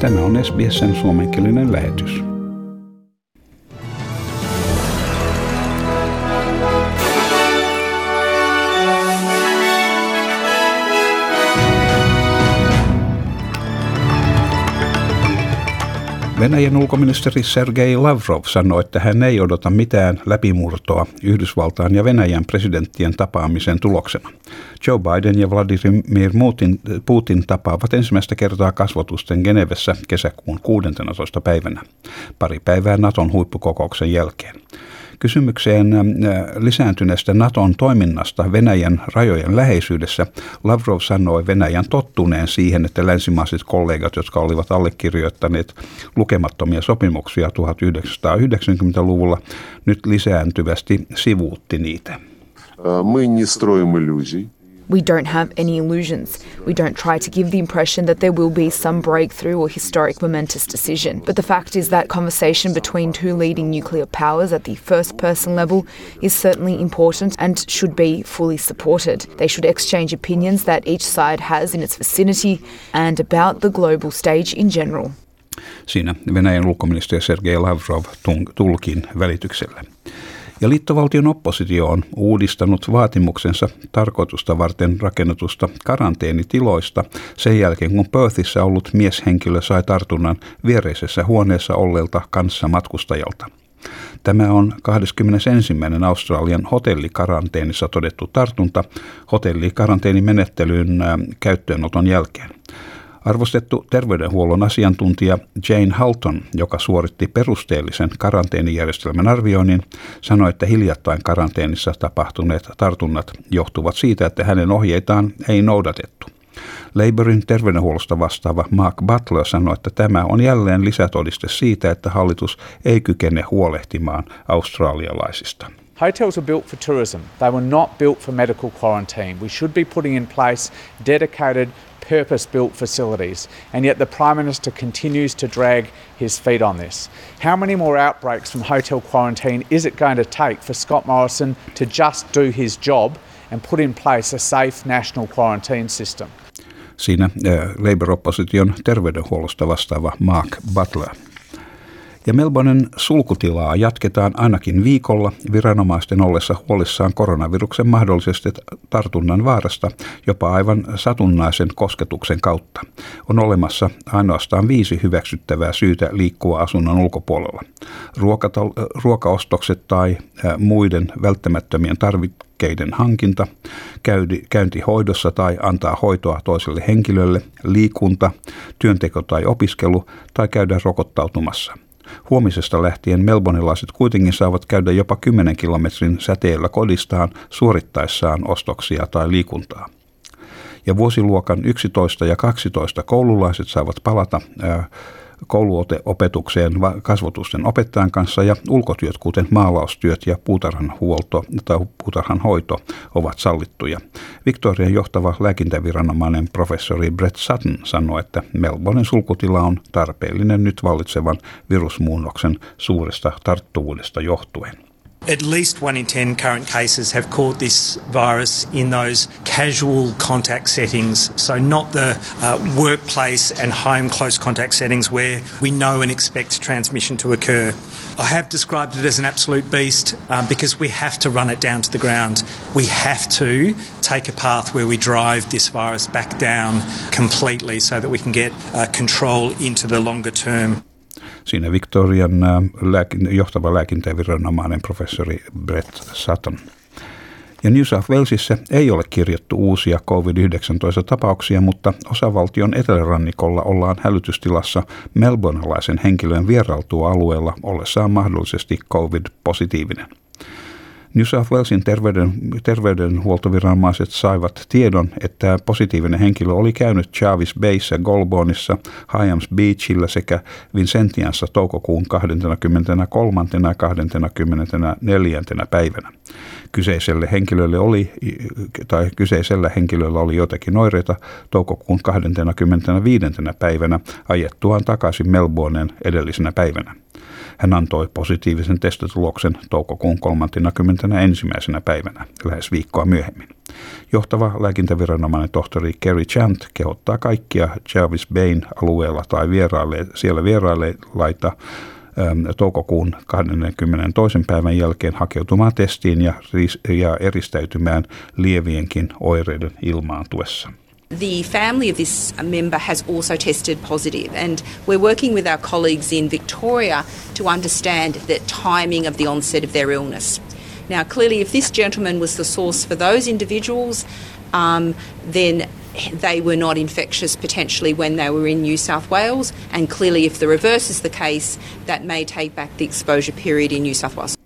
Tämä on SBSn suomenkielinen lähetys. Venäjän ulkoministeri Sergei Lavrov sanoi, että hän ei odota mitään läpimurtoa Yhdysvaltain ja Venäjän presidenttien tapaamisen tuloksena. Joe Biden ja Vladimir Putin tapaavat ensimmäistä kertaa kasvotusten Genevessä kesäkuun 16. päivänä, pari päivää Naton huippukokouksen jälkeen. Kysymykseen äh, lisääntyneestä Naton toiminnasta Venäjän rajojen läheisyydessä Lavrov sanoi Venäjän tottuneen siihen, että länsimaiset kollegat, jotka olivat allekirjoittaneet lukemattomia sopimuksia 1990-luvulla, nyt lisääntyvästi sivuutti niitä. Мы не строим иллюзий. We don't have any illusions. We don't try to give the impression that there will be some breakthrough or historic momentous decision. But the fact is that conversation between two leading nuclear powers at the first person level is certainly important and should be fully supported. They should exchange opinions that each side has in its vicinity and about the global stage in general. Siinä Venäjän ulkoministeri Sergei Lavrov tulkin välityksellä. Ja liittovaltion oppositio on uudistanut vaatimuksensa tarkoitusta varten rakennetusta karanteenitiloista sen jälkeen, kun Perthissä ollut mieshenkilö sai tartunnan viereisessä huoneessa olleelta kanssamatkustajalta. Tämä on 21. Australian hotellikaranteenissa todettu tartunta hotellikaranteenimenettelyn käyttöönoton jälkeen. Arvostettu terveydenhuollon asiantuntija Jane Halton, joka suoritti perusteellisen karanteenijärjestelmän arvioinnin, sanoi, että hiljattain karanteenissa tapahtuneet tartunnat johtuvat siitä, että hänen ohjeitaan ei noudatettu. Labourin terveydenhuollosta vastaava Mark Butler sanoi, että tämä on jälleen lisätodiste siitä, että hallitus ei kykene huolehtimaan australialaisista. Hotels are built for tourism. They were not built for medical quarantine. We should be putting in place dedicated purpose built facilities, and yet the Prime Minister continues to drag his feet on this. How many more outbreaks from hotel quarantine is it going to take for Scott Morrison to just do his job and put in place a safe national quarantine system? Siinä äh, Labour-opposition terveydenhuollosta vastaava Mark Butler. Ja Melbournen sulkutilaa jatketaan ainakin viikolla viranomaisten ollessa huolissaan koronaviruksen mahdollisesti tartunnan vaarasta jopa aivan satunnaisen kosketuksen kautta. On olemassa ainoastaan viisi hyväksyttävää syytä liikkua asunnon ulkopuolella. Ruokatal- ruokaostokset tai muiden välttämättömien tarvikkeiden hankinta, käynti hoidossa tai antaa hoitoa toiselle henkilölle, liikunta, työnteko tai opiskelu tai käydä rokottautumassa. Huomisesta lähtien melbonilaiset kuitenkin saavat käydä jopa 10 kilometrin säteellä kodistaan suorittaessaan ostoksia tai liikuntaa. Ja vuosiluokan 11 ja 12 koululaiset saavat palata ää, kouluopetukseen kasvotusten opettajan kanssa ja ulkotyöt, kuten maalaustyöt ja puutarhanhuolto tai puutarhanhoito, ovat sallittuja. Victorian johtava lääkintäviranomainen professori Brett Sutton sanoi, että Melbournen sulkutila on tarpeellinen nyt vallitsevan virusmuunnoksen suuresta tarttuvuudesta johtuen. At least one in 10 current cases have caught this virus in those casual contact settings, so not the uh, workplace and home close contact settings where we know and expect transmission to occur. I have described it as an absolute beast um, because we have to run it down to the ground. We have to take a path where we drive this virus back down completely so that we can get uh, control into the longer term. Siinä Victorian äh, johtava lääkintäviranomainen professori Brett Sutton. Ja New South Walesissa ei ole kirjattu uusia COVID-19-tapauksia, mutta osavaltion etelärannikolla ollaan hälytystilassa melbournalaisen henkilön vierailtua alueella ollessaan mahdollisesti COVID-positiivinen. New South Walesin terveyden, terveydenhuoltoviranomaiset saivat tiedon, että positiivinen henkilö oli käynyt Chavis Bayssä, Golbonissa, Hyams Beachillä sekä Vincentianssa toukokuun 23. ja 24. päivänä. Kyseiselle henkilölle oli, tai kyseisellä henkilöllä oli jotakin oireita toukokuun 25. päivänä ajettuaan takaisin Melbourneen edellisenä päivänä. Hän antoi positiivisen testituloksen toukokuun 31. päivänä, lähes viikkoa myöhemmin. Johtava lääkintäviranomainen tohtori Kerry Chant kehottaa kaikkia Jarvis Bayn alueella tai vieraille, siellä vierailleita ähm, toukokuun 22. päivän jälkeen hakeutumaan testiin ja, ja eristäytymään lievienkin oireiden ilmaantuessa. The family of this member has also tested positive, and we're working with our colleagues in Victoria to understand the timing of the onset of their illness. Now, clearly, if this gentleman was the source for those individuals, um, then they were not infectious potentially when they were in New South Wales, and clearly, if the reverse is the case, that may take back the exposure period in New South Wales.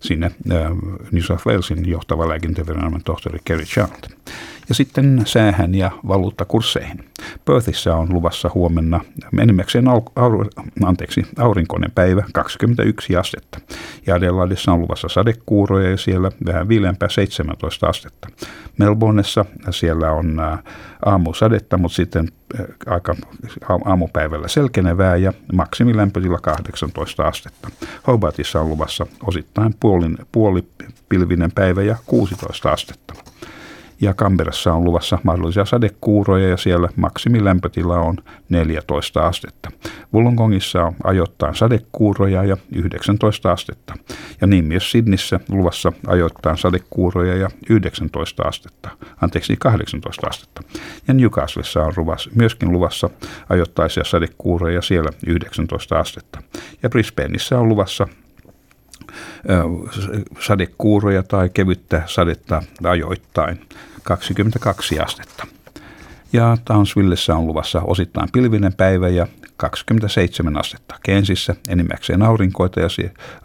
Sinne äh, New South Walesin johtava lääkintäviranomainen tohtori Kerry Chant. Ja sitten säähän ja valuuttakursseihin. Perthissä on luvassa huomenna enimmäkseen au, au, anteeksi, aurinkoinen päivä 21 astetta. Ja Adelaidessa on luvassa sadekuuroja ja siellä vähän viileämpää 17 astetta. Melbourneessa siellä on aamusadetta, mutta sitten aika aamupäivällä selkenevää ja maksimilämpötila 18 astetta. Hobartissa on luvassa osittain puolin, puolipilvinen päivä ja 16 astetta ja Kamperassa on luvassa mahdollisia sadekuuroja ja siellä maksimilämpötila on 14 astetta. Wollongongissa on ajoittain sadekuuroja ja 19 astetta. Ja niin myös Sydnissä luvassa ajoittain sadekuuroja ja 19 astetta, anteeksi 18 astetta. Ja Newcastlessa on luvassa, myöskin luvassa ajoittaisia sadekuuroja ja siellä 19 astetta. Ja Brisbaneissa on luvassa sadekuuroja tai kevyttä sadetta ajoittain 22 astetta. Ja Townsvillessä on luvassa osittain pilvinen päivä ja 27 astetta. Kensissä enimmäkseen aurinkoita ja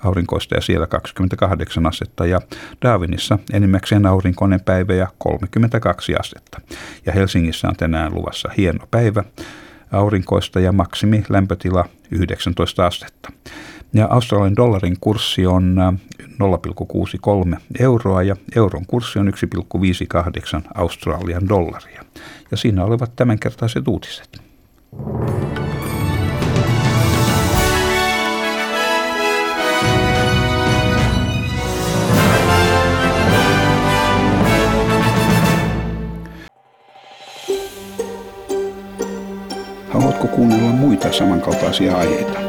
aurinkoista ja siellä 28 astetta. Ja Darwinissa enimmäkseen aurinkoinen päivä ja 32 astetta. Ja Helsingissä on tänään luvassa hieno päivä aurinkoista ja maksimi lämpötila 19 astetta. Ja Australian dollarin kurssi on 0,63 äh, euroa ja euron kurssi on 1,58 Australian dollaria. Ja siinä olivat tämänkertaiset uutiset. Haluatko kuunnella muita samankaltaisia aiheita?